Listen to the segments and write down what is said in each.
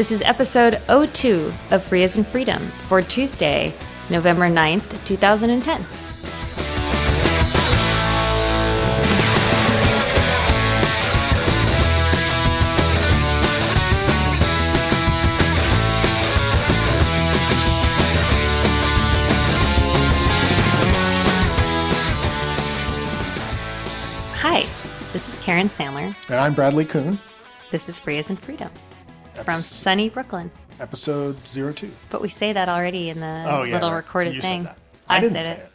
This is episode 02 of Free as in Freedom for Tuesday, November 9th, 2010. Hi, this is Karen Sandler. And I'm Bradley Kuhn, This is Free as in Freedom from sunny Brooklyn. episode 02. But we say that already in the Oh, yeah. little right. recorded you thing. Said that. I, didn't said say it. it.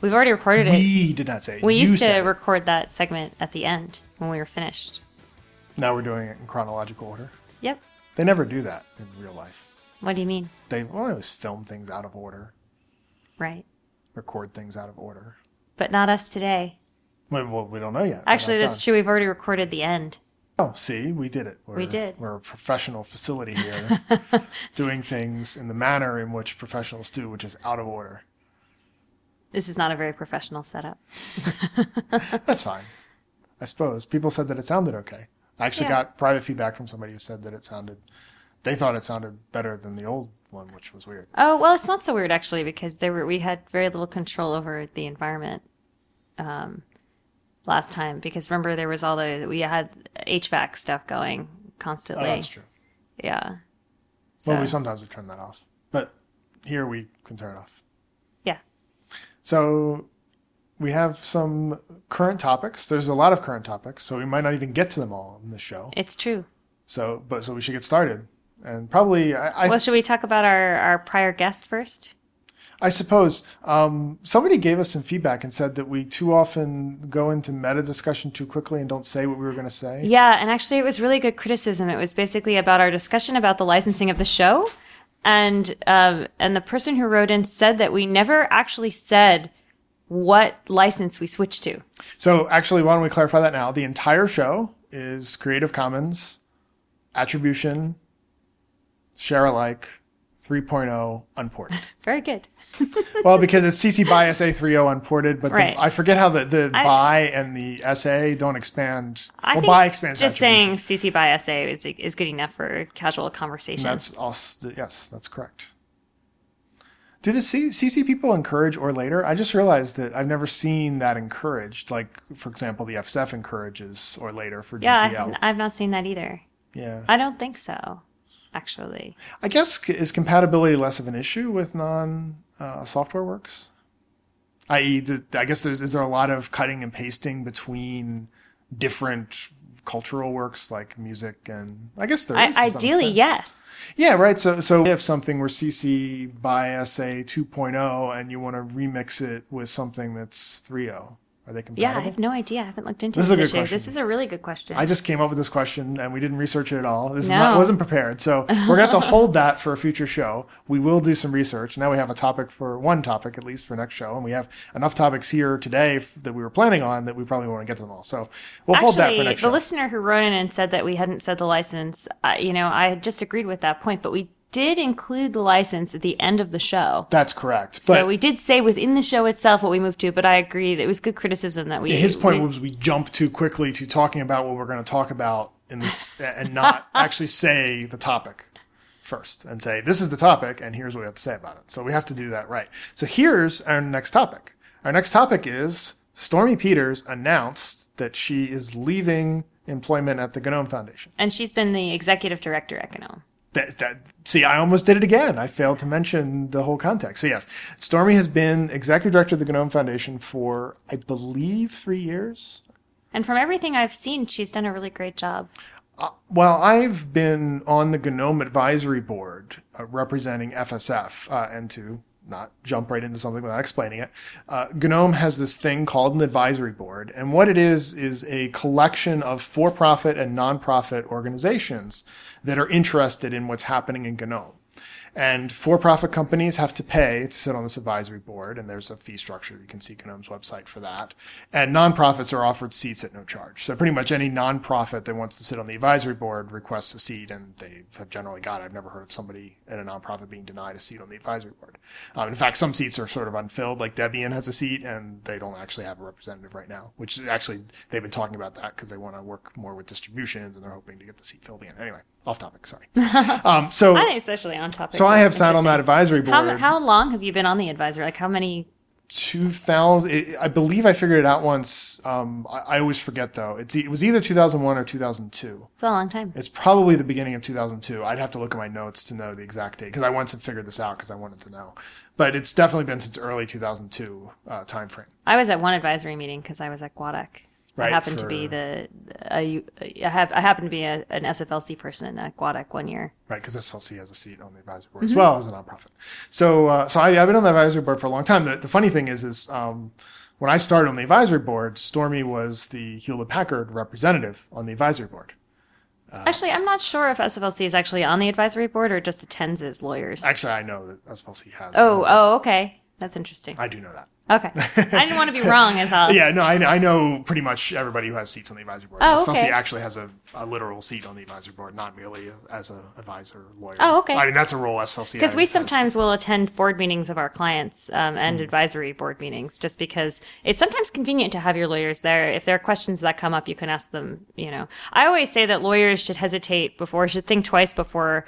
We've already recorded it. We did not say it. We You used to it. record that segment at the end when we were finished. Now we're doing it in chronological order. Yep. They never do that in real life. What do you mean? They well, always film things out of order, Right. record things out of order. But not us today. Well, well we don't know yet. Actually, that's done. true. We've already recorded the end. Oh, see, we did it. We're, We did. We're a professional facility here, doing things in the manner in which professionals do, which is out of order. This is not a very professional setup. That's fine. I suppose people said that it sounded okay. I actually Yeah. got private feedback from somebody who said that it sounded. They thought it sounded better than the old one, which was weird. Oh well, it's not so weird actually because there were we had very little control over the environment um, last time because remember there was all the we had HVAC stuff going constantly. Oh, that's true. Yeah. So Well, we sometimes would turn that off, but here we can turn it off. yeah. So we have some current topics. There's a lot of current topics, so we might not even get to them all in this show. It's true. So, but so we should get started, and probably I, I Well, should we talk about our, our prior guest first? I suppose um, somebody gave us some feedback and said that we too often go into meta discussion too quickly and don't say what we were going to say. Yeah, and actually, it was really good criticism. It was basically about our discussion about the licensing of the show, and um, and the person who wrote in said that we never actually said what license we switched to. So actually, why don't we clarify that now? The entire show is Creative Commons, attribution, share alike, 3.0 unported. Very good. well, because it's CC by SA30 unported, but the- I forget how the, the I- by and the SA don't expand. I well, by expands just saying CC by SA is is good enough for casual conversation. That's also, yes, that's correct. Do the C- CC people encourage or later? I just realized that I've never seen that encouraged. Like, for example, the FSF encourages or later for yeah, GPL. I've, I've not seen that either. yeah. I don't think so, actually. I guess is compatibility less of an issue with non uh, software works? I.e., I guess there's is there a lot of cutting and pasting between different cultural works like music and I guess there I, some ideally, extent. yes. Yeah, right. So, so if something were CC by SA 2.0 and you want to remix it with something that's 3.0, are they Yeah. I have no idea. I haven't looked into This this, is issue. question. This is a really good question. I just came up with this question and we didn't research it at all. This is No. not, wasn't prepared. So we're going to have to hold that for a future show. We will do some research. Now we have a topic for one topic at least for next show. And we have enough topics here today f- that we were planning on that we probably want to get to them all. So we'll hold that for next the show. The listener who wrote in and said that we hadn't said the license, uh, you know, I just agreed with that point, but we did include the license at the end of the show. That's correct. But so we did say within the show itself what we moved to, but I agree that it was good criticism that we. his point we- was we jump too quickly to talking about what we're going to talk about in this and not actually say the topic first and say this is the topic and here's what we have to say about it. So we have to do that right. So here's our next topic. Our next topic is Stormy Peters announced that she is leaving employment at the Gnome Foundation. and she's been the executive director at Gnome. That, that, see, I almost did it again. I failed to mention the whole context. So yes, Stormy has been executive director of the Gnome Foundation for, I believe, three years. And from everything I've seen, she's done a really great job. Well, I've been on the GNOME advisory board uh, representing FSF, uh, and to not jump right into something without explaining it, uh, GNOME has this thing called an advisory board, and what it is is a collection of for-profit and non-profit organizations that are interested in what's happening in GNOME. And for-profit companies have to pay to sit on this advisory board, and there's a fee structure. You can see GNOME's website for that. And nonprofits are offered seats at no charge. So pretty much any nonprofit that wants to sit on the advisory board requests a seat, and they have generally got it. I've never heard of somebody at a nonprofit being denied a seat on the advisory board. Um, in fact, some seats are sort of unfilled. Like Debian has a seat, and they don't actually have a representative right now. Which actually they've been talking about that because they want to work more with distributions, and they're hoping to get the seat filled again. Anyway, off topic. Sorry. um, so I think it's actually on topic. so I have sat on that advisory board. How, how long have you been on the advisory? Like how many? 2000 i believe i figured it out once um, I, I always forget though it's, it was either 2001 or 2002 It's a long time. it's probably the beginning of 2002 i'd have to look at my notes to know the exact date because i once had figured this out because i wanted to know but it's definitely been since early 2002 uh, time frame I was at one advisory meeting because I was at Guadec. I Right, happened to be the I, I, have, I happened to be a, an SFLC person at Guadec one year. right because SFLC has a seat on the advisory board Mm-hmm. as well as a nonprofit so uh, so I, i've been on the advisory board for a long time the, the funny thing is is um, when i started on the advisory board stormy was the hewlett packard representative on the advisory board Actually, I'm not sure if SFLC is actually on the advisory board or just attends as lawyers. Actually, I know that SFLC has. oh, oh, okay. That's interesting. I do know that. Okay. I didn't want to be wrong as all. Yeah, no, I, I know pretty much everybody who has seats on the advisory board. Oh, okay. actually has a, a literal seat on the advisory board, not merely as an advisor lawyer. Oh, okay. I mean, that's a role SFLC Because we sometimes will attend board meetings of our clients um, and Hmm. advisory board meetings just because it's sometimes convenient to have your lawyers there. If there are questions that come up, you can ask them, you know. I always say that lawyers should hesitate before, should think twice before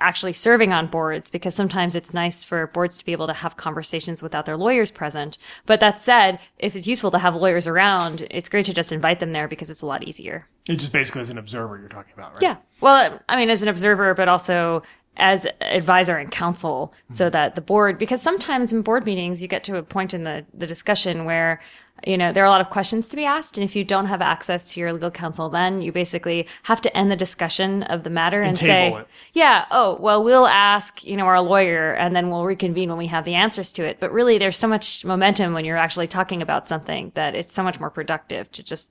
actually serving on boards because sometimes it's nice for boards to be able to have conversations without their lawyers present. But that said, if it's useful to have lawyers around, it's great to just invite them there because it's a lot easier. It just basically as an observer you're talking about, right? Yeah. Well, I mean, as an observer, but also as advisor and counsel so mm-hmm. that the board, because sometimes in board meetings, you get to a point in the, the discussion where, you know, there are a lot of questions to be asked. And if you don't have access to your legal counsel, then you basically have to end the discussion of the matter and, say, table it. yeah, oh, well, we'll ask, you know, our lawyer and then we'll reconvene when we have the answers to it. But really, there's so much momentum when you're actually talking about something that it's so much more productive to just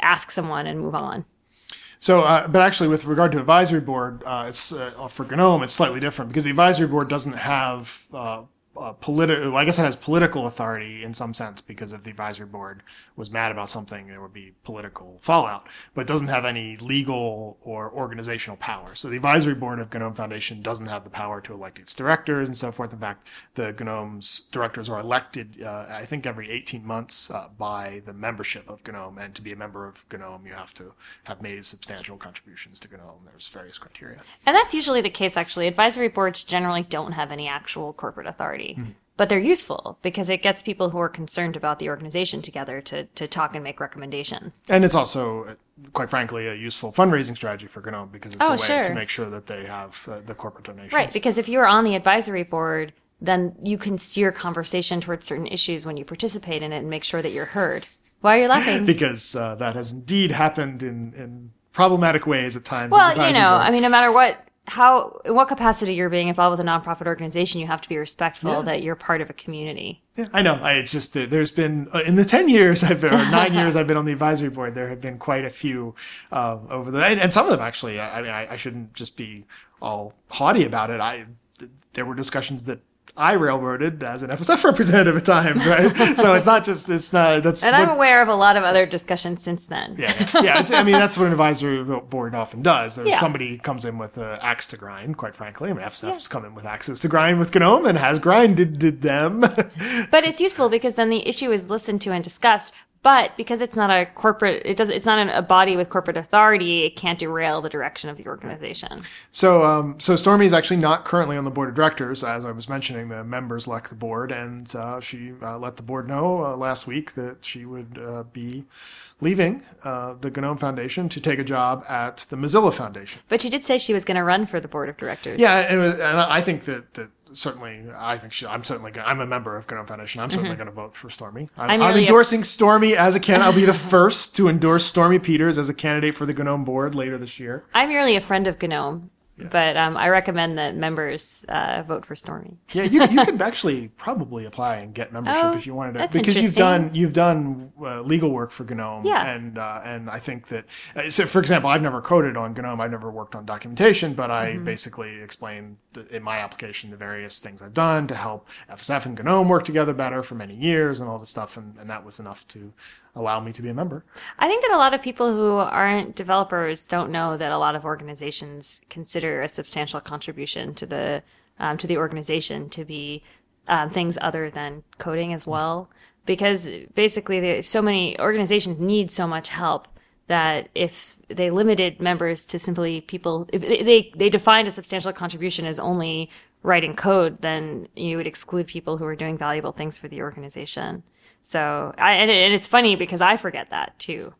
ask someone and move on. So, uh, but actually, with regard to advisory board, uh, it's uh, for GNOME, it's slightly different because the advisory board doesn't have uh, political. Well, I guess it has political authority in some sense because if the advisory board was mad about something, there would be political fallout. But it doesn't have any legal or organizational power. So the advisory board of GNOME Foundation doesn't have the power to elect its directors and so forth. In fact, the GNOME's directors are elected, uh, I think, every 18 months uh, by the membership of GNOME. And to be a member of GNOME, you have to have made substantial contributions to GNOME. There's various criteria. And that's usually the case, actually. Advisory boards generally don't have any actual corporate authority. But they're useful because it gets people who are concerned about the organization together to, to talk and make recommendations. And it's also, quite frankly, a useful fundraising strategy for GNOME because it's Oh, a way sure. to make sure that they have uh, the corporate donations. Right, because if you're on the advisory board, then you can steer conversation towards certain issues when you participate in it and make sure that you're heard. Why are you laughing? Because uh, that has indeed happened in, in problematic ways at times. well, you know, board. I mean, no matter what, how, in what capacity you're being involved with a nonprofit organization, you have to be respectful that you're part of a community. Yeah, I know. I, it's just uh, there's been uh, in the ten years I've been, or nine years I've been on the advisory board. There have been quite a few uh, over the, and, and some of them actually. I, I mean, I, I shouldn't just be all haughty about it. I th- there were discussions that I railroaded as an FSF representative at times, right? so it's not just it's not that's And I'm aware of a lot of other discussions since then. yeah, yeah. yeah it's, I mean, that's what an advisory board often does. There's Yeah. somebody comes in with an axe to grind, quite frankly. I mean, FSF's come in with axes to grind with GNOME and has grinded them. But it's useful because then the issue is listened to and discussed. But because it's not a corporate, it does, it's not an, a body with corporate authority, it can't derail the direction of the organization. so, um, so Stormy is actually not currently on the board of directors. As I was mentioning, the members elect the board, and uh, she uh, let the board know uh, last week that she would uh, be leaving uh, the GNOME Foundation to take a job at the Mozilla Foundation. But she did say she was going to run for the board of directors. Yeah, and, was- and I think that, that certainly, I think she, I'm certainly, gonna, I'm a member of GNOME Foundation. I'm certainly going to vote for Stormy. I'm, Mm-hmm. I'm really a- endorsing Stormy as a candidate. I'll be the first to endorse Stormy Peters as a candidate for the GNOME board later this year. I'm merely a friend of GNOME, but um, I recommend that members uh, vote for Stormy. Yeah, you, you could actually probably apply and get membership Oh, if you wanted to, because you've done you've done uh, legal work for GNOME, Yeah. and uh, and I think that uh, so. For example, I've never coded on GNOME. I've never worked on documentation, but I Mm-hmm. basically explained in my application the various things I've done to help FSF and GNOME work together better for many years and all this stuff, and, and that was enough to allow me to be a member. I think that a lot of people who aren't developers don't know that a lot of organizations consider a substantial contribution to the um, to the organization to be um, things other than coding as well. Because basically, the, so many organizations need so much help that if they limited members to simply people, if they, they, they defined a substantial contribution as only writing code, then you would exclude people who are doing valuable things for the organization. So, I, and, it, and it's funny because I forget that too.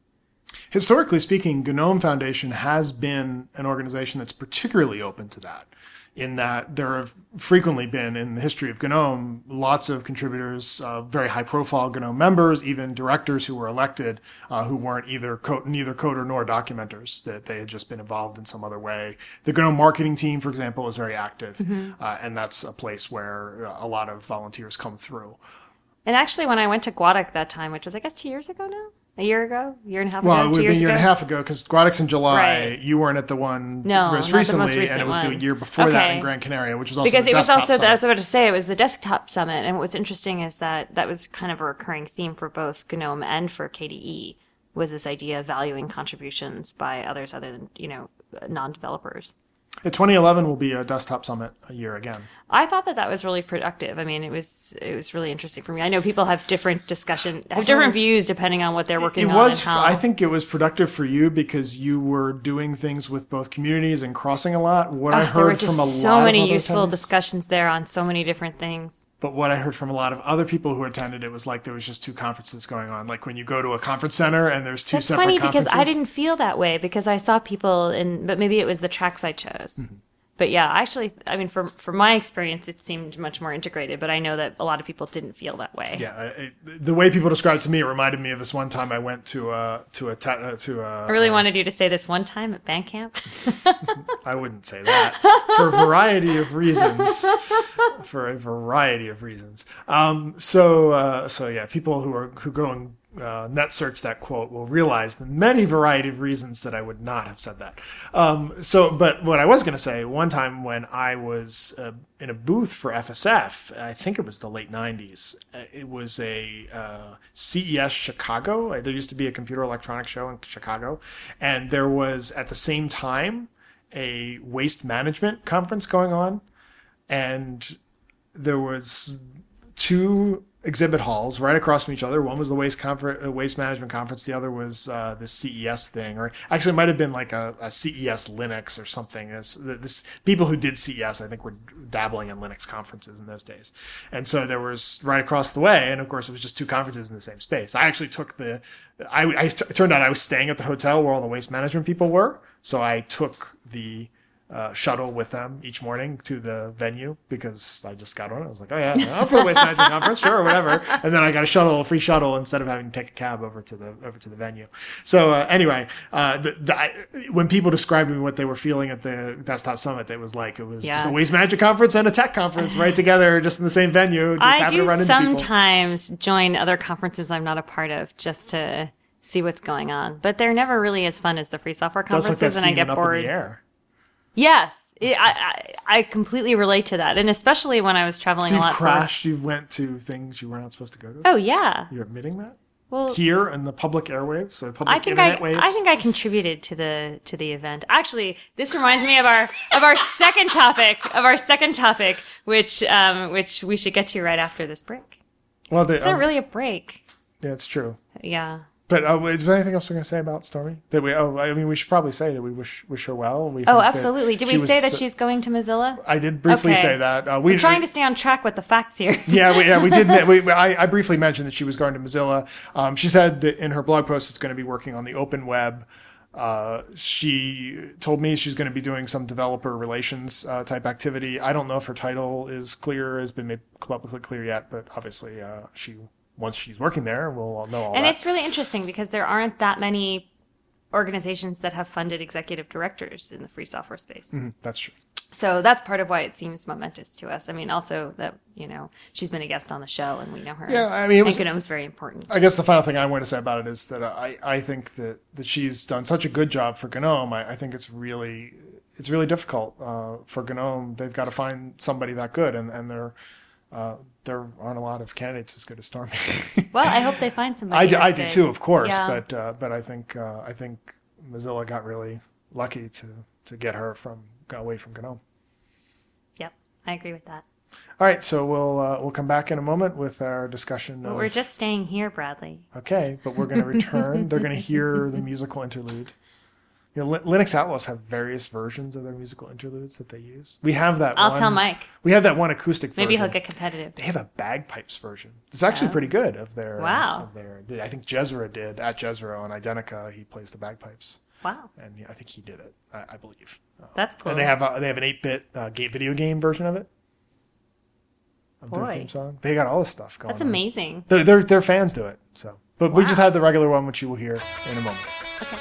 Historically speaking, GNOME Foundation has been an organization that's particularly open to that in that there have frequently been in the history of GNOME lots of contributors, uh, very high profile GNOME members, even directors who were elected uh, who weren't either co- neither coder nor documenters, that they had just been involved in some other way. The GNOME marketing team, for example, is very active, mm-hmm. uh, and that's a place where a lot of volunteers come through. And actually, when I went to Guadec that time, which was I guess two years ago now, a year ago, year and a half well, ago. Well, it would be a year ago? and a half ago because Guadec's in July. Right. You weren't at the one no, most recently, most and it was one. the year before okay. that in Gran Canaria, which was also because it was also. Summit. I was about to say it was the desktop summit, and what's interesting is that that was kind of a recurring theme for both GNOME and for KDE was this idea of valuing contributions by others other than you know non-developers. 2011 will be a desktop summit a year again. I thought that that was really productive. I mean, it was it was really interesting for me. I know people have different discussion, have different views depending on what they're working it on. It was. I think it was productive for you because you were doing things with both communities and crossing a lot. What oh, I heard there were just from a so lot many of useful attendees, discussions there on so many different things. But what I heard from a lot of other people who attended, it was like there was just two conferences going on. Like when you go to a conference center and there's two That's separate funny because I didn't feel that way because I saw people in, but maybe it was the tracks I chose. Mm-hmm but yeah, actually, I mean, from from my experience, it seemed much more integrated. But I know that a lot of people didn't feel that way. Yeah, it, the way people described to me, it reminded me of this one time I went to a to a uh, to a. I really uh, wanted you to say this one time at Bandcamp. I wouldn't say that for a variety of reasons. for a variety of reasons. Um, so uh, so yeah, people who are who go and uh, net search that quote will realize the many variety of reasons that I would not have said that. Um, so, but what I was going to say, one time when I was uh, in a booth for FSF, I think it was the late 90s, uh, it was a uh, CES Chicago. There used to be a computer electronics show in Chicago, and there was at the same time a waste management conference going on, and there was two exhibit halls right across from each other. One was the waste confer- uh, waste management conference. The other was uh, the CES thing, or actually it might have been like a, a CES Linux or something. This, this, people who did CES, I think, were dabbling in Linux conferences in those days. And so there was right across the way, and of course it was just two conferences in the same space. I actually took the. I, I turned out I was staying at the hotel where all the waste management people were, so I took the uh, shuttle with them each morning to the venue because I just got on. It. I was like, oh yeah, I'll for the waste management conference, sure, whatever. And then I got a shuttle, a free shuttle, instead of having to take a cab over to the over to the venue. So uh, anyway, uh, the, the, I, when people described me what they were feeling at the Desktop Summit, it was like it was yeah. just a waste management conference and a tech conference right together, just in the same venue. I do sometimes join other conferences I'm not a part of just to see what's going on, but they're never really as fun as the free software conferences, like and I get bored. Yes, it, I, I, I completely relate to that, and especially when I was traveling so a lot. You've crashed. For... You went to things you were not supposed to go to. Oh yeah. You're admitting that. Well, here in the public airwaves, so public I think internet I, waves. I think I contributed to the to the event. Actually, this reminds me of our of our second topic of our second topic, which um which we should get to right after this break. Well, the, it's not um, really a break. Yeah, it's true. Yeah. But uh, is there anything else we're going to say about Stormy? That we, oh, I mean, we should probably say that we wish wish her well. We oh, absolutely. Did we say that she's going to Mozilla? I did briefly okay. say that. Uh, we, are trying to stay on track with the facts here. yeah, we, yeah, we did. We, I, I, briefly mentioned that she was going to Mozilla. Um, she said that in her blog post, it's going to be working on the open web. Uh, she told me she's going to be doing some developer relations uh, type activity. I don't know if her title is clear, has been made publicly clear yet, but obviously uh, she once she's working there, we'll all know all and that. it's really interesting because there aren't that many organizations that have funded executive directors in the free software space. Mm-hmm, that's true. So that's part of why it seems momentous to us. I mean, also that you know she's been a guest on the show and we know her. Yeah, I mean, it was, GNOME's very important. I guess the final thing I want to say about it is that I, I think that, that she's done such a good job for GNOME. I, I think it's really it's really difficult uh, for GNOME. They've got to find somebody that good, and and they're uh, there aren't a lot of candidates as good as Stormy. well, I hope they find somebody. I do, I do too, of course, yeah. but uh, but I think uh, I think Mozilla got really lucky to to get her from got away from GNOME. Yep, I agree with that. All right, so we'll uh, we'll come back in a moment with our discussion. Of, We're just staying here, Bradley. okay, but we're going to return. They're going to hear the musical interlude. You know, Linux Outlaws have various versions of their musical interludes that they use. We have that. I'll one, tell Mike. We have that one acoustic version. Maybe he'll get competitive. They have a bagpipes version. It's actually Oh. pretty good. Of their Wow. Of their, I think Jezra did at Jezra on Identica. He plays the bagpipes, Wow, and yeah, I think he did it. I, I believe. Uh, that's cool. And they have a, they have an eight bit uh, game video game version of it. Of their Boy. theme song. They got all this stuff going. that's amazing. They're, they're they're fans do it. So, but we just Wow. had the regular one, which you will hear in a moment. Okay.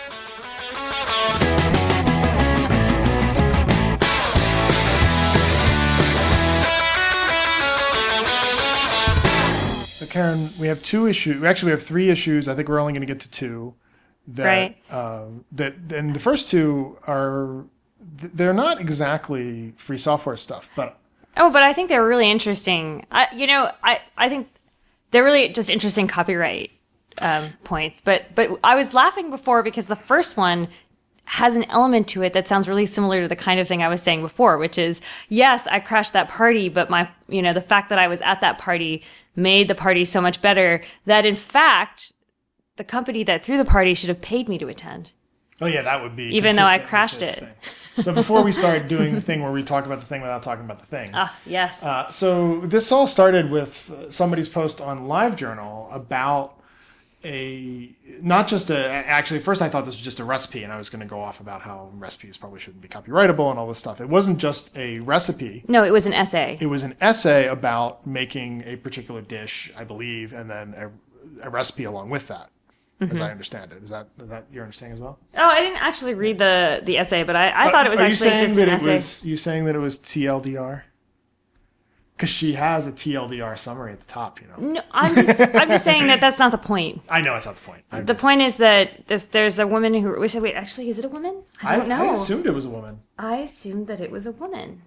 Karen, we have two issues. Actually, we have three issues. I think we're only going to get to two. That, Right. Um, that and the first two are they're not exactly free software stuff, but Oh, but I think they're really interesting. I, you know, I, I think they're really just interesting copyright um, points. But but I was laughing before because the first one has an element to it that sounds really similar to the kind of thing I was saying before, which is yes, I crashed that party, but my you know the fact that I was at that party made the party so much better that in fact the company that threw the party should have paid me to attend. oh yeah, that would be Even though I crashed it. thing. So before we start doing the thing where we talk about the thing without talking about the thing, Ah, yes. Uh, so this all started with uh, somebody's post on LiveJournal about a not just a actually first I thought this was just a recipe and I was going to go off about how recipes probably shouldn't be copyrightable and all this stuff. It wasn't just a recipe. no, it was an essay. It was an essay about making a particular dish, I believe, and then a, a recipe along with that. As Mm-hmm. I understand it, is that is that your understanding as well? Oh, I didn't actually read the the essay, but I, I thought it was Are actually you saying just that an it essay. was you saying that it was TLDR? Because she has a TLDR summary at the top, you know. No, I'm just I'm just saying that that's not the point. I know it's not the point. I'm The just- point is that this there's a woman who wait, wait actually is it a woman? I don't know. I assumed it was a woman. I assumed that it was a woman.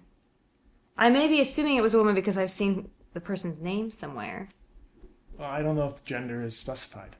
I may be assuming it was a woman because I've seen the person's name somewhere. Well, I don't know if the gender is specified.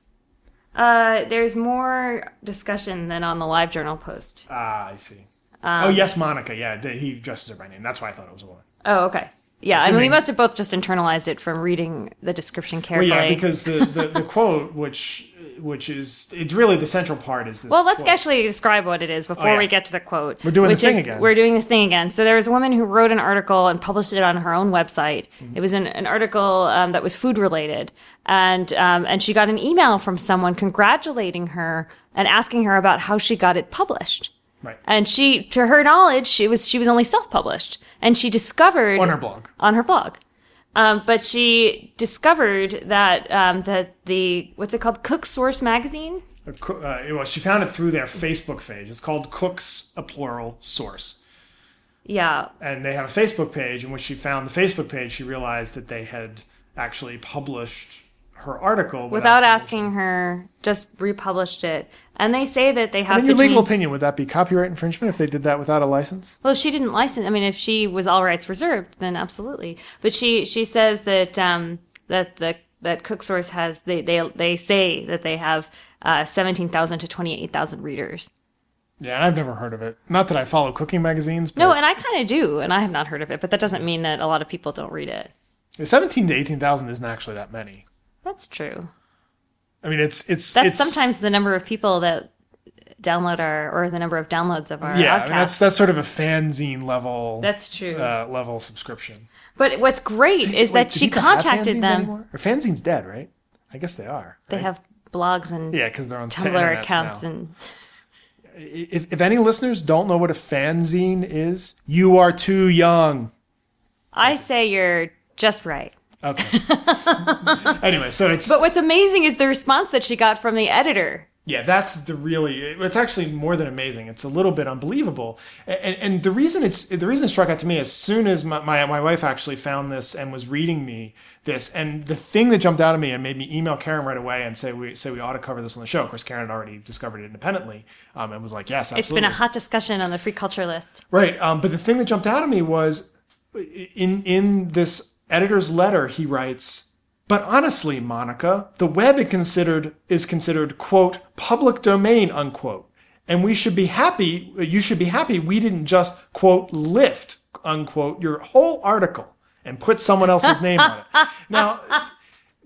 Uh, there's more discussion than on the live journal post. Ah, I see. Um, oh, yes, Monica. Yeah, he addresses her by name. That's why I thought it was a woman. Oh, okay. Yeah, I mean, we must have both just internalized it from reading the description Well, carefully. yeah, because the, the, the quote, which which is it's really the central part, is this. Well, let's quote. actually describe what it is before Oh, yeah. we get to the quote. We're doing the thing is- again. We're doing the thing again. So there was a woman who wrote an article and published it on her own website. Mm-hmm. It was an, an article um, that was food related, and um, and she got an email from someone congratulating her and asking her about how she got it published. Right. And she, to her knowledge, she was she was only self published, and she discovered on her blog. on her blog. Um, but she discovered that um, that the what's it called Cook Source magazine Uh, well, she found it through their Facebook page. It's called Cooks, a plural source. yeah And they have a Facebook page. And when she found the Facebook page, she realized that they had actually published her article without permission. asking her, just republished it. And they say that they have In your between- legal opinion, would that be copyright infringement if they did that without a license? Well, she didn't license. I mean, if she was all rights reserved, then absolutely. But she she says that um, that the that CookSource has they they they say that they have uh, seventeen thousand to twenty eight thousand readers. Yeah, and I've never heard of it. Not that I follow cooking magazines, but No, and I kind of do, and I have not heard of it. But that doesn't mean that a lot of people don't read it. 17 to 18,000 isn't actually that many. That's true. I mean, it's it's That's it's, sometimes the number of people that download our or the number of downloads of our yeah. I mean, that's that's sort of a fanzine level That's true. uh, level subscription. but what's great is Wait, that she contacted them. Anymore? Or fanzine's dead, right? I guess they are. They right? have blogs and yeah, because they're on Tumblr accounts now. and If, if any listeners don't know what a fanzine is, you are too young. I say you're just right. Okay. anyway, so it's But what's amazing is the response that she got from the editor. Yeah, that's the really. It's actually more than amazing. It's a little bit unbelievable, and, and the reason it's the reason it struck out to me as soon as my, my my wife actually found this and was reading me this, and the thing that jumped out at me and made me email Karen right away and say we say we ought to cover this on the show. Of course, Karen had already discovered it independently, um, and was like, yes, absolutely. It's been a hot discussion on the free culture list. Right. Um, but the thing that jumped out at me was in in this editor's letter, he writes, "But honestly, Monica, the web is considered is considered quote public domain unquote, and we should be happy. You should be happy we didn't just quote lift unquote your whole article and put someone else's name on it. Now,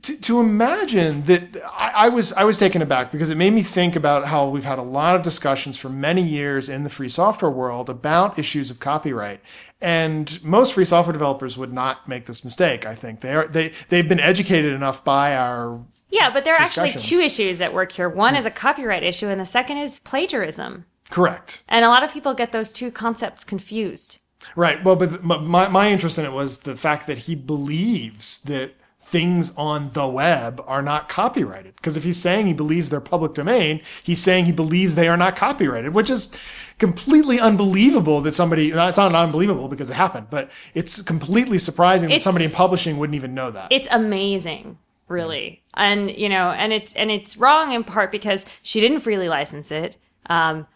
to, to imagine that I, I was I was taken aback because it made me think about how we've had a lot of discussions for many years in the free software world about issues of copyright, and most free software developers would not make this mistake. I think they are they they've been educated enough by our Yeah, but there are actually two issues at work here. One is a copyright issue, and the second is plagiarism. correct And a lot of people get those two concepts confused. right. Well, but my- my my interest in it was the fact that he believes that things on the web are not copyrighted. Because if he's saying he believes they're public domain, he's saying he believes they are not copyrighted, which is completely unbelievable that somebody, it's not unbelievable because it happened, but it's completely surprising that somebody in publishing wouldn't even know that. It's amazing, really. And, you know, and it's, and it's wrong in part because she didn't freely license it. Um,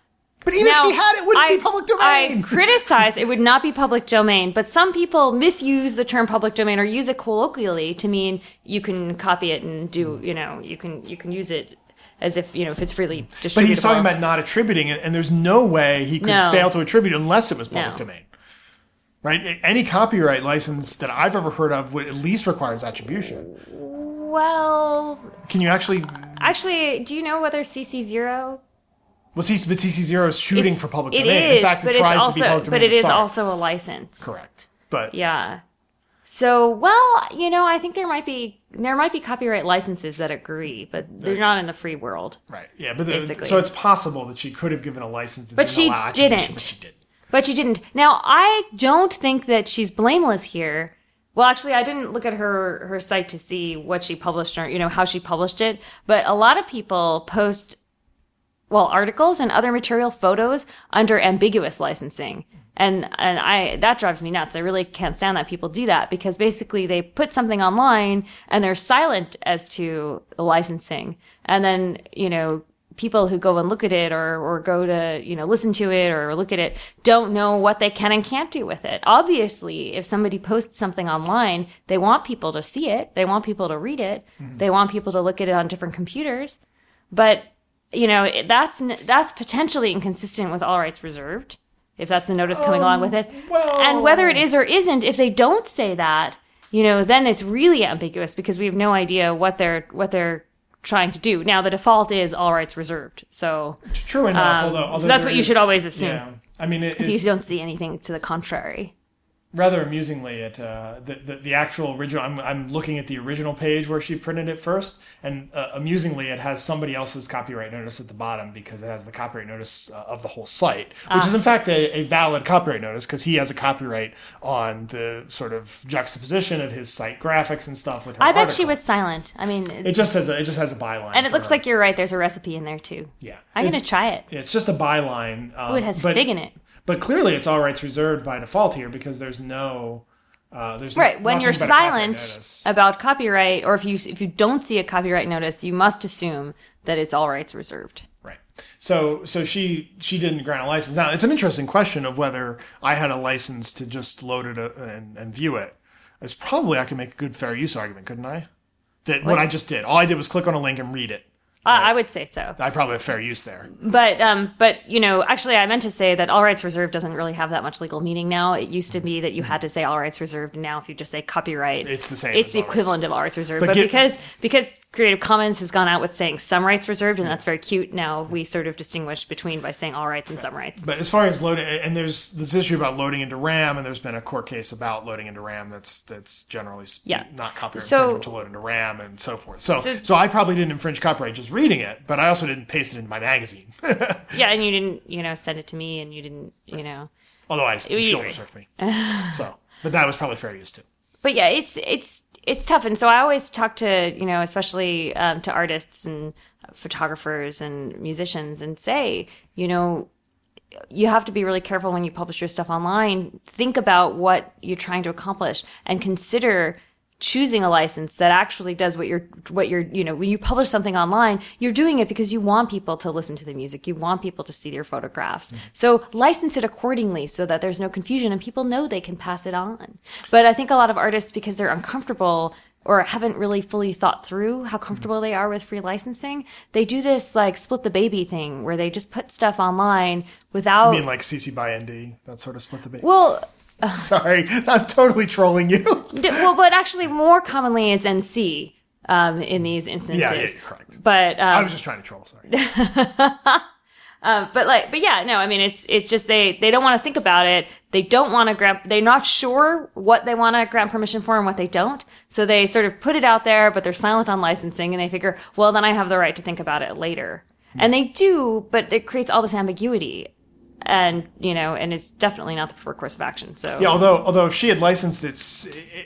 but even now, if she had it, wouldn't I, be public domain. I criticize it would not be public domain, but some people misuse the term public domain or use it colloquially to mean you can copy it and do, you know, you can you can use it as if you know if it's freely distributable. but he's talking about not attributing it, and there's no way he could No. fail to attribute unless it was public No. domain. Right? Any copyright license that I've ever heard of would at least requires attribution. Well, Can you actually? actually, do you know whether CC zero Well, C, but CC zero is shooting It's- for public domain. is, In fact, it tries also, to be public domain. But it is start. also a license. correct. But Yeah. So, well, you know, I think there might be there might be copyright licenses that agree, but they're not in the free world. right, yeah. But the, Basically. so it's possible that she could have given a license, But didn't she didn't. But she did. But she didn't. Now, I don't think that she's blameless here. Well, actually, I didn't look at her her site to see what she published or you know how she published it. But a lot of people post well articles and other material photos under ambiguous licensing. And and I that drives me nuts. I really can't stand that people do that because basically they put something online and they're silent as to the licensing. And then, you know, people who go and look at it or, or go to, you know, listen to it or look at it don't know what they can and can't do with it. Obviously, if somebody posts something online, they want people to see it. They want people to read it. Mm-hmm. They want people to look at it on different computers. But, you know, that's, that's potentially inconsistent with all rights reserved. If that's the notice coming along with it. well- and whether it is or isn't, if they don't say that, you know, then it's really ambiguous because we have no idea what they're, what they're, trying to do. Now the default is all rights reserved. So True enough. Um, although, so that's what you should always assume. Yeah. I mean, it, if you don't see anything to the contrary. Rather amusingly, it uh, the, the the actual original. I'm I'm looking at the original page where she printed it first, and uh, amusingly, it has somebody else's copyright notice at the bottom because it has the copyright notice uh, of the whole site, which Ah. is in fact a, a valid copyright notice because he has a copyright on the sort of juxtaposition of his site graphics and stuff with her I bet she was silent. I mean, It just has a it just has a byline, and it looks her. like you're right. There's a recipe in there too. yeah. I'm It's- gonna try it. It's just a byline. Um, Ooh, it has but, fig in it. But clearly, it's all rights reserved by default here because there's no. Uh, there's Right. When you're copyright silent about copyright, or if you if you don't see a copyright notice, you must assume that it's all rights reserved. Right. So so she she didn't grant a license. Now it's an interesting question of whether I had a license to just load it uh, and, and view it. It's probably I could make a good fair use argument, couldn't I? That what I just did. All I did was click on a link and read it. I I would say so. I probably have fair use there. But um, but you know, actually, I meant to say that all rights reserved doesn't really have that much legal meaning now. It used to be that you had to say all rights reserved, now if you just say copyright, It's the same It's the all rights. equivalent of all rights reserved. But But, get- because because Creative Commons has gone out with saying some rights reserved, and that's very cute. Now we sort of distinguish between by saying all rights and some rights. But as far as loading, and there's this issue about loading into RAM, and there's been a court case about loading into RAM that's that's generally Yeah. not copyright So- infringement to load into RAM and so forth. So, so So- I probably didn't infringe copyright just reading it, but I also didn't paste it into my magazine. yeah, and you didn't you know send it to me, and you didn't you know. Although I you- shoulder surfed me, so but that was probably fair use too. but yeah, it's it's it's tough, and so I always talk to you know, especially um, to artists and photographers and musicians, and say, you know, you have to be really careful when you publish your stuff online. Think about what you're trying to accomplish, and consider choosing a license that actually does what you're what you're you know when you publish something online you're doing it because you want people to listen to the music. You want people to see your photographs. Mm-hmm. So license it accordingly so that there's no confusion and people know they can pass it on. But i think a lot of artists because they're uncomfortable or haven't really fully thought through how mm-hmm. comfortable they are with free licensing they do this like split the baby thing where they just put stuff online without I mean, like CC by ND, that sort of split the baby. well, Sorry, I'm totally trolling you. Well, but actually, more commonly, it's NC um, in these instances. yeah, yeah, correct. But um, I was just trying to troll. Sorry. Uh, but like, but yeah, no, I mean, it's, it's just they, they don't want to think about it. They don't want to grant, they're not sure what they want to grant permission for and what they don't. So they sort of put it out there, but they're silent on licensing and they figure, well, then I have the right to think about it later. And they do, but it creates all this ambiguity. And, you know, and it's definitely not the preferred course of action. So, Yeah, although although if she had licensed it,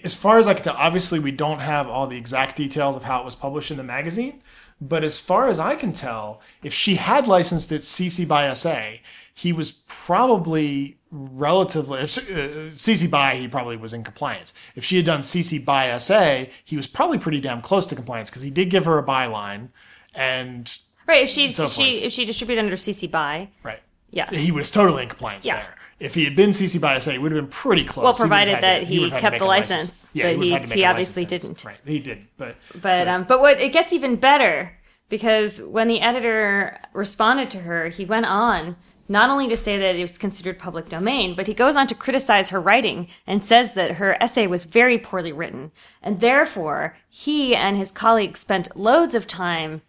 as far as I can tell, obviously we don't have all the exact details of how it was published in the magazine. But as far as I can tell, if she had licensed it CC by SA, he was probably relatively if, uh, CC by he probably was in compliance. If she had done CC by SA, he was probably pretty damn close to compliance because he did give her a byline, and right. If she, so she, forth. if she distributed under CC by, right, yeah. he was totally in compliance Yeah. there. If he had been CC by SA, it would have been pretty close. Well, He provided that to- he would have had to kept the a license, Yeah, but he- have had to make he a obviously license. didn't. Right, he did, but But um, but what it gets even better because when the editor responded to her, he went on not only to say that it was considered public domain, but he goes on to criticize her writing and says that her essay was very poorly written, and therefore he and his colleagues spent loads of time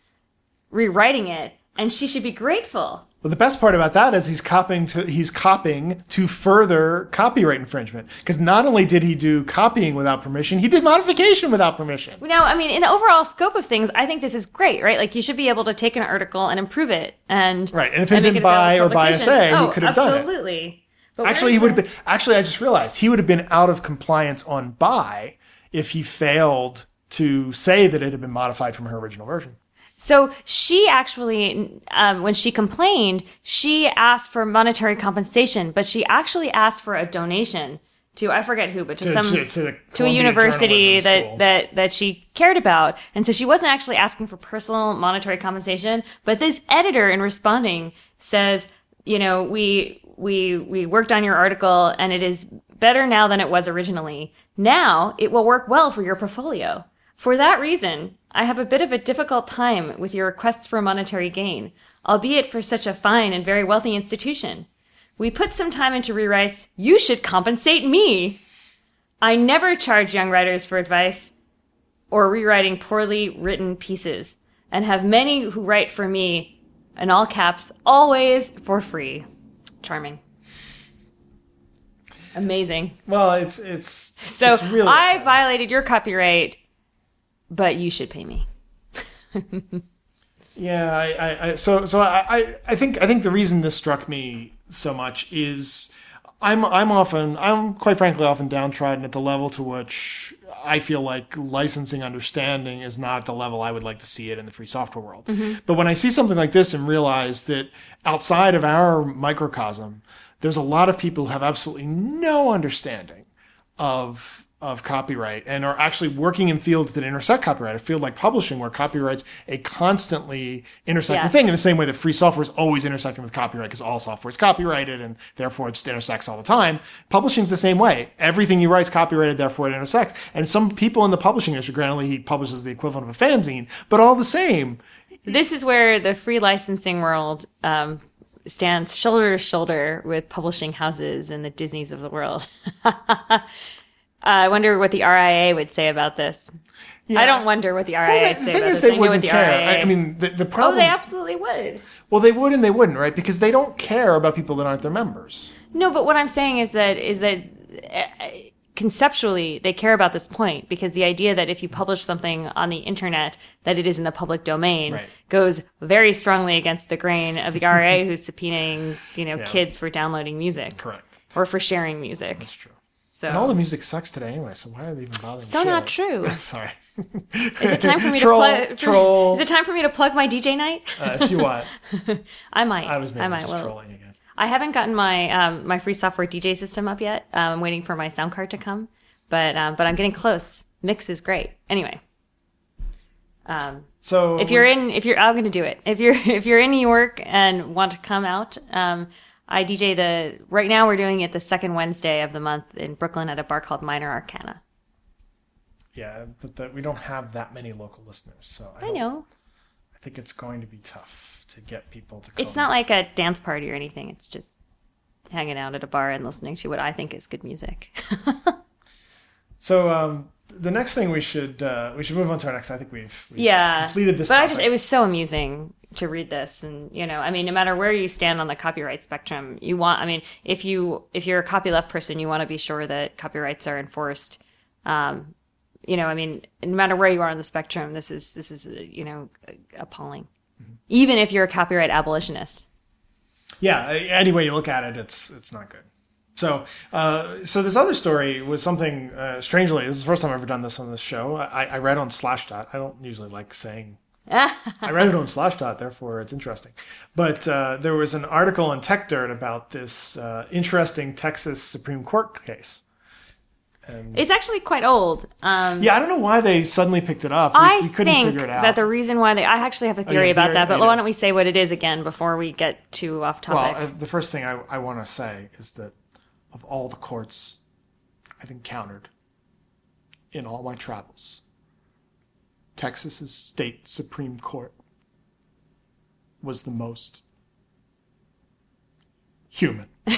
rewriting it, and she should be grateful. Well, the best part about that is he's copying to he's copying to further copyright infringement because not only did he do copying without permission, he did modification without permission. Now, I mean, in the overall scope of things, I think this is great, right? Like, you should be able to take an article and improve it, and Right, and if it had make been available by for or by publication. SA, he oh, could have done it. absolutely. Actually, he would have been. Actually, I just realized he would have been out of compliance on by if he failed to say that it had been modified from her original version. So she actually, um, when she complained, she asked for monetary compensation, but she actually asked for a donation to I forget who, but to, To- some to- to to a university School. that that that she cared about, and so she wasn't actually asking for personal monetary compensation. But this editor, in responding, says, you know, we we we worked on your article, and it is better now than it was originally. Now it will work well for your portfolio. For that reason, I have a bit of a difficult time with your requests for monetary gain, albeit for such a fine and very wealthy institution. We put some time into rewrites. You should compensate me. I never charge young writers for advice or rewriting poorly written pieces, and have many who write for me, in all caps, always for free. Charming. Amazing. Well, it's it's So it's really I violated your copyright, but you should pay me. Yeah, I, I, I so so I, I- I think I think the reason this struck me so much is I'm I'm often I'm quite frankly often downtrodden at the level to which I feel like licensing understanding is not at the level I would like to see it in the free software world. Mm-hmm. But when I see something like this and realize that outside of our microcosm, there's a lot of people who have absolutely no understanding of of copyright and are actually working in fields that intersect copyright. A field like publishing, where copyright's a constantly intersecting Yeah. thing, in the same way that free software is always intersecting with copyright because all software is copyrighted and therefore it just intersects all the time. Publishing's the same way. Everything you write is copyrighted, therefore it intersects. And some people in the publishing industry, granted, he publishes the equivalent of a fanzine, but all the same, This is where the free licensing world um, stands shoulder to shoulder with publishing houses and the Disneys of the world. Uh, I wonder what the RIAA would say about this. I don't wonder what the RIAA Well, would the say thing about is, this. they I know what wouldn't the care. I, I mean, the, the problem. oh, they absolutely would. well, they would and they wouldn't, right? Because they don't care about people that aren't their members. No, but what I'm saying is that is that uh, conceptually they care about this point because the idea that if you publish something on the internet that it is in the public domain Right. goes very strongly against the grain of the RIAA who's subpoenaing you know kids for downloading music Correct. or for sharing music. That's true. So And all the music sucks today anyway, so why are they even bothering? so not true. Sorry. Is it time for me troll, to plug? troll. Is it time for me to plug my DJ night? uh, if you want, I might. I was maybe might. just Well, trolling again. I haven't gotten my um, my free software DJ system up yet. Um, I'm waiting for my sound card to come, but um, but I'm getting close. Mixxx is great. Anyway, um, So if you're in, if you're, I'm going to do it. If you're if you're in New York and want to come out, um, I DJ the right now we're doing it the second Wednesday of the month in Brooklyn at a bar called Minor Arcana. yeah, but the, we don't have that many local listeners, so I, I know I think it's going to be tough to get people to. Come. it's not like a dance party or anything. It's just hanging out at a bar and listening to what I think is good music. So um, the next thing we should uh, we should move on to our next. I think we've, we've yeah, completed this. But I just it was so amusing to read this, and you know, I mean, no matter where you stand on the copyright spectrum, you want. I mean, if you if you're a copyleft person, you want to be sure that copyrights are enforced. Um, you know, I mean, no matter where you are on the spectrum, this is this is you know appalling. Mm-hmm. Even if you're a copyright abolitionist. yeah. Any way you look at it, it's it's not good. So, uh, so this other story was something uh, strangely. This is the first time I've ever done this on this show. I, I read on Slashdot. I don't usually like saying. I read it on Slashdot, therefore it's interesting. But uh, there was an article in TechDirt about this uh, interesting Texas Supreme Court case. It's actually quite old. Um, Yeah, I don't know why they suddenly picked it up. We, I we couldn't think figure it out. that the reason why they, I actually have a theory yeah, about theory? that, but why don't we say what it is again before we get too off Well, topic? uh, the first thing I, I want to say is that of all the courts I've encountered in all my travels, Texas's state Supreme Court was the most human. Do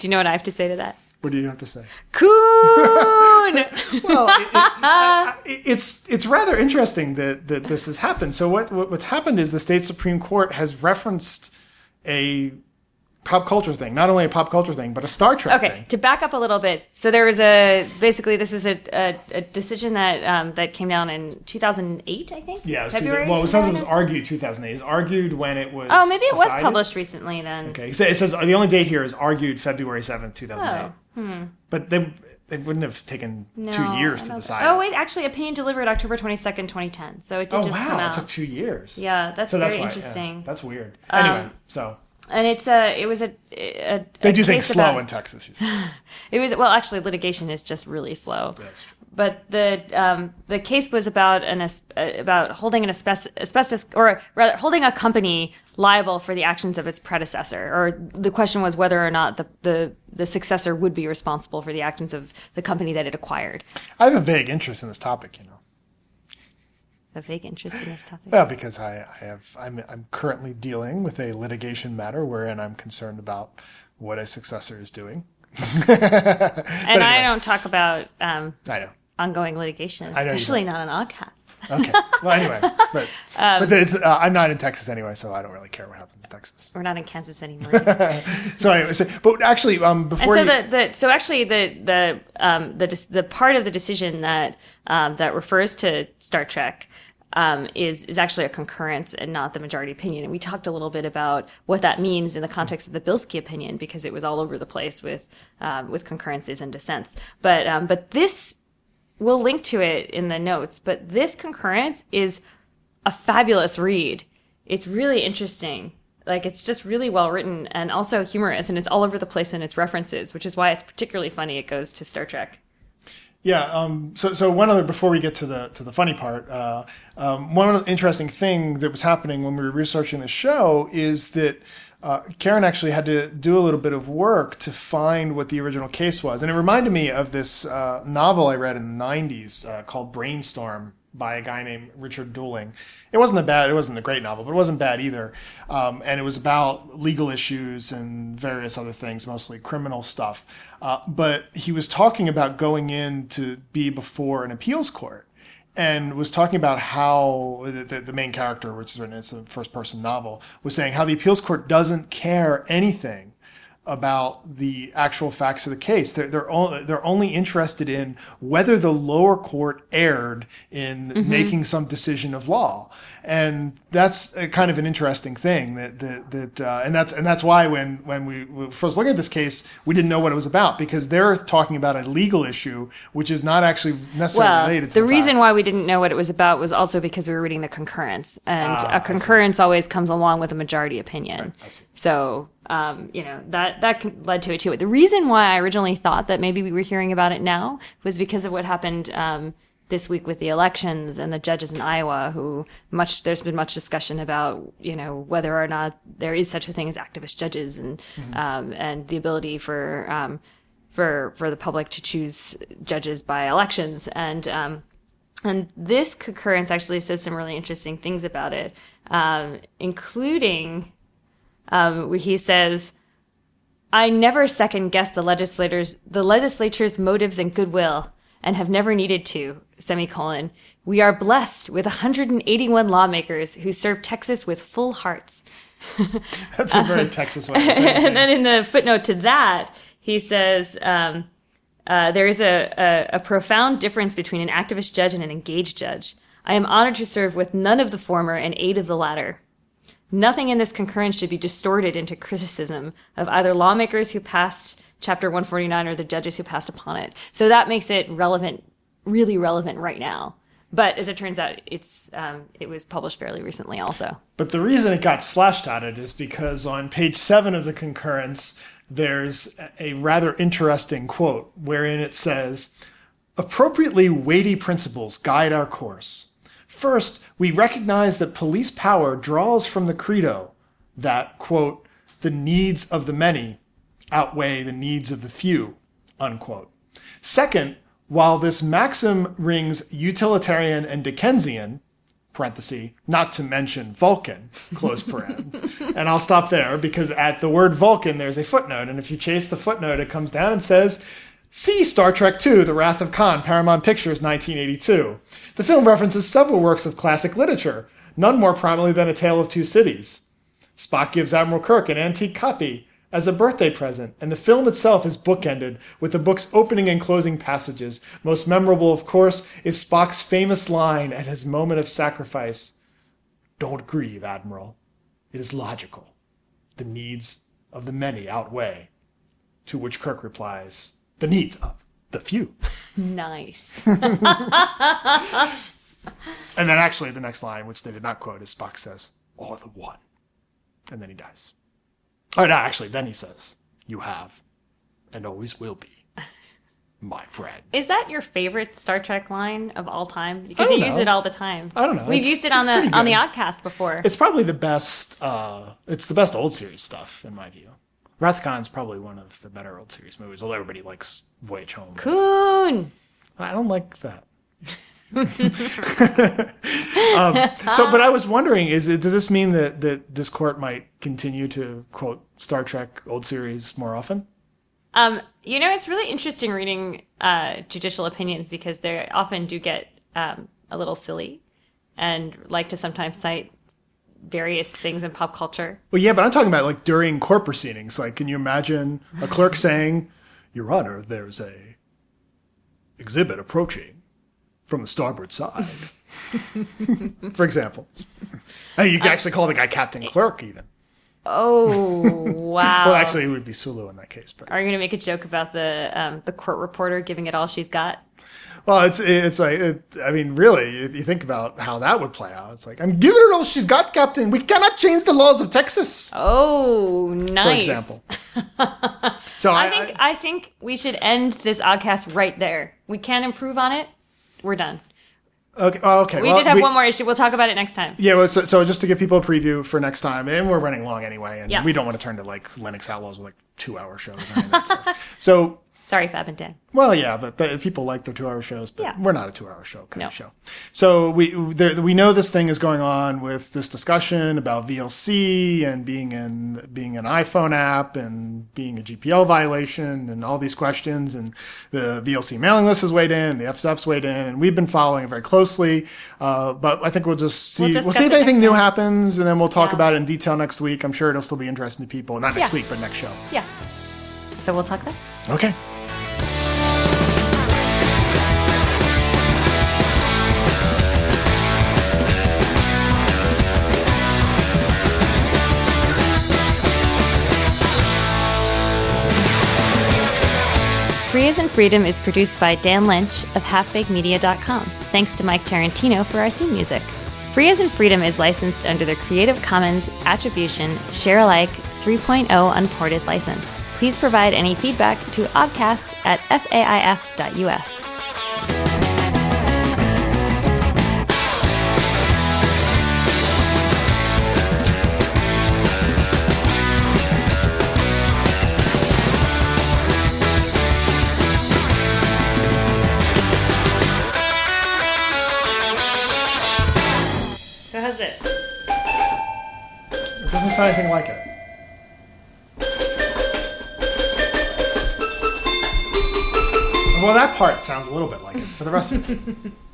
you know what I have to say to that? What do you have to say? Khan! well, it, it, it- it's it's rather interesting that, that this has happened. So what, what what's happened is the state supreme court has referenced a pop culture thing, not only a pop culture thing, but a Star Trek Okay, thing. to back up a little bit, so there was a basically this is a, a, a decision that um, that came down in 2008, I think. Yeah, it was February. two, well, it says it was argued 2008. It was argued when it was. Oh, maybe it was published recently then. Okay, so it says the only date here is argued February 7th, 2008. Oh, hmm. But they they wouldn't have taken No, two years to decide. Oh wait, actually, opinion delivered October 22nd, 2010. So it did Oh just come wow! It took two years. yeah, that's So that's very why. yeah, interesting. that's weird. Anyway, so and it's a it was a, a they a do things slow about- in Texas. You. It was well, actually, litigation is just really slow. That's true. But the um, the case was about an as- uh, about holding an asbestos, asbestos or rather holding a company liable for the actions of its predecessor, or the question was whether or not the, the the successor would be responsible for the actions of the company that it acquired. I have a vague interest in this topic, you know. A vague interest in this topic. Well, because I, I have I'm I'm currently dealing with a litigation matter wherein I'm concerned about what a successor is doing. and I don't talk about um, I know. ongoing litigation, especially not an oddcast. Okay. Well, anyway, but Um, but it's, uh, I'm not in Texas anyway, so I don't really care what happens in Texas. We're not in Kansas anymore. So anyway, so, but actually, um, And before so you, the, the so actually the the um the the part of the decision that um that refers to Star Trek um is is actually a concurrence and not the majority opinion. And we talked a little bit about what that means in the context of the Bilski opinion because it was all over the place with um, with concurrences and dissents. But um but this we'll link to it in the notes. But this concurrence is a fabulous read. It's really interesting. Like it's just really well written and also humorous, and it's all over the place in its references, which is why it's particularly funny. It goes to Star Trek. Yeah. Um, so, so one other before we get to the to the funny part, uh, um, one interesting thing that was happening when we were researching the show is that uh, Karen actually had to do a little bit of work to find what the original case was, and it reminded me of this uh, novel I read in the '90s uh, called Brainstorm by a guy named Richard Dooling. It wasn't a bad, it wasn't a great novel, but it wasn't bad either. Um, and it was about legal issues and various other things, mostly criminal stuff. Uh, but he was talking about going in to be before an appeals court and was talking about how the, the, main character, which is written it's a first person novel, was saying how the appeals court doesn't care anything about the actual facts of the case. They're they're only, they're only interested in whether the lower court erred in making some decision of law, and that's a kind of an interesting thing. That that, that uh, and that's and that's why when when we, we first looked at this case, we didn't know what it was about because they're talking about a legal issue which is not actually necessarily Well, related to the the, reason facts. why we didn't know what it was about was also because we were reading the concurrence, and Ah, a concurrence always comes along with a majority opinion. See. So, um, you know, that, that led to it too. The reason why I originally thought that maybe we were hearing about it now was because of what happened, um, this week with the elections and the judges in Iowa who much, there's been much discussion about, you know, whether or not there is such a thing as activist judges and, um, and the ability for, um, for, for the public to choose judges by elections. And, um, and this concurrence actually says some really interesting things about it, um, including um, where he says I never second guess the legislators, the legislature's motives and goodwill, and have never needed to. Semicolon. We are blessed with 181 lawmakers who serve Texas with full hearts. That's a very Texas way of saying and then in the footnote to that, he says um, uh, there is a, a, a profound difference between an activist judge and an engaged judge. I am honored to serve with none of the former and eight of the latter. Nothing in this concurrence should be distorted into criticism of either lawmakers who passed Chapter 149 or the judges who passed upon it. So that makes it relevant, really relevant right now. But as it turns out, it's um, it was published fairly recently, also. But the reason it got Slashdotted is because on page seven of the concurrence, there's a rather interesting quote wherein it says, appropriately weighty principles guide our course. First, we recognize that police power draws from the credo that, quote, the needs of the many outweigh the needs of the few, unquote. Second, while this maxim rings utilitarian and Dickensian, parenthesis, not to mention Vulcan, close parent. and I'll stop there because at the word Vulcan, there's a footnote. And if you chase the footnote, it comes down and says, See Star Trek II, The Wrath of Khan, Paramount Pictures, 1982. The film references several works of classic literature, none more prominently than A Tale of Two Cities. Spock gives Admiral Kirk an antique copy as a birthday present, and the film itself is bookended with the book's opening and closing passages. Most memorable, of course, is Spock's famous line at his moment of sacrifice Don't grieve, Admiral. It is logical. The needs of the many outweigh. To which Kirk replies, The needs of the few. Nice. And then actually, the next line, which they did not quote, is Spock says, Or the one. And then he dies. Oh, no, actually, then he says, You have, and always will be, my friend. Is that your favorite Star Trek line of all time? Because you don't use know. it all the time. I don't know. We've It's- used it on the on the. Oddcast before. It's probably the best, uh, it's the best old series stuff, in my view. Wrath of is probably one of the better old series movies, although everybody likes Voyage Home. Khan. I don't like that. um, so, but I was wondering: is it does this mean that that this court might continue to quote Star Trek old series more often? Um, you know, it's really interesting reading uh, judicial opinions because they often do get um, a little silly and like to sometimes cite various things in pop culture. Well, yeah, but I'm talking about like during court proceedings. Like, can you imagine a clerk saying, "Your Honor, there's a exhibit approaching from the starboard side," for example. And you can actually call the guy Captain Clerk, even. Oh wow! Well, actually, it would be Sulu in that case, but are you going to make a joke about the um, the court reporter giving it all she's got? Well, it's it's like it, I mean, really, you think about how that would play out, it's like I'm giving her all she's got, Captain. We cannot change the laws of Texas, Oh, nice. for example. so I, I think I, think we should end this oddcast right there. We can't improve on it. We're done. okay, oh, okay. We well, did have one more issue. We'll talk about it next time. Yeah, well, so, so just to give people a preview for next time, and we're running long anyway, and Yeah. we don't want to turn to like Linux Outlaws with like two-hour shows or any of that stuff. So Sorry, Fab and Dan. Well, yeah, but the, people like their two-hour shows, but Yeah. we're not a two-hour show kind No. of show. So we there, we know this thing is going on with this discussion about VLC and being in being an iPhone app and being a GPL violation and all these questions. And the VLC mailing list has weighed in, the FSF's weighed in, and we've been following it very closely. Uh, but I think we'll just see We'll we'll, see if anything new time. happens, and then we'll talk Yeah. about it in detail next week. I'm sure it'll still be interesting to people. Not next Yeah. week, but next show. Yeah. So we'll talk then. Okay. Freedom is produced by Dan Lynch of HalfBakedMedia.com. Thanks to Mike Tarantino for our theme music. Free as in Freedom is licensed under the Creative Commons Attribution Share Alike 3.0 Unported license. Please provide any feedback to oddcast at faif.us. doesn't sound anything like it. Well, that part sounds a little bit like it, for the rest of it.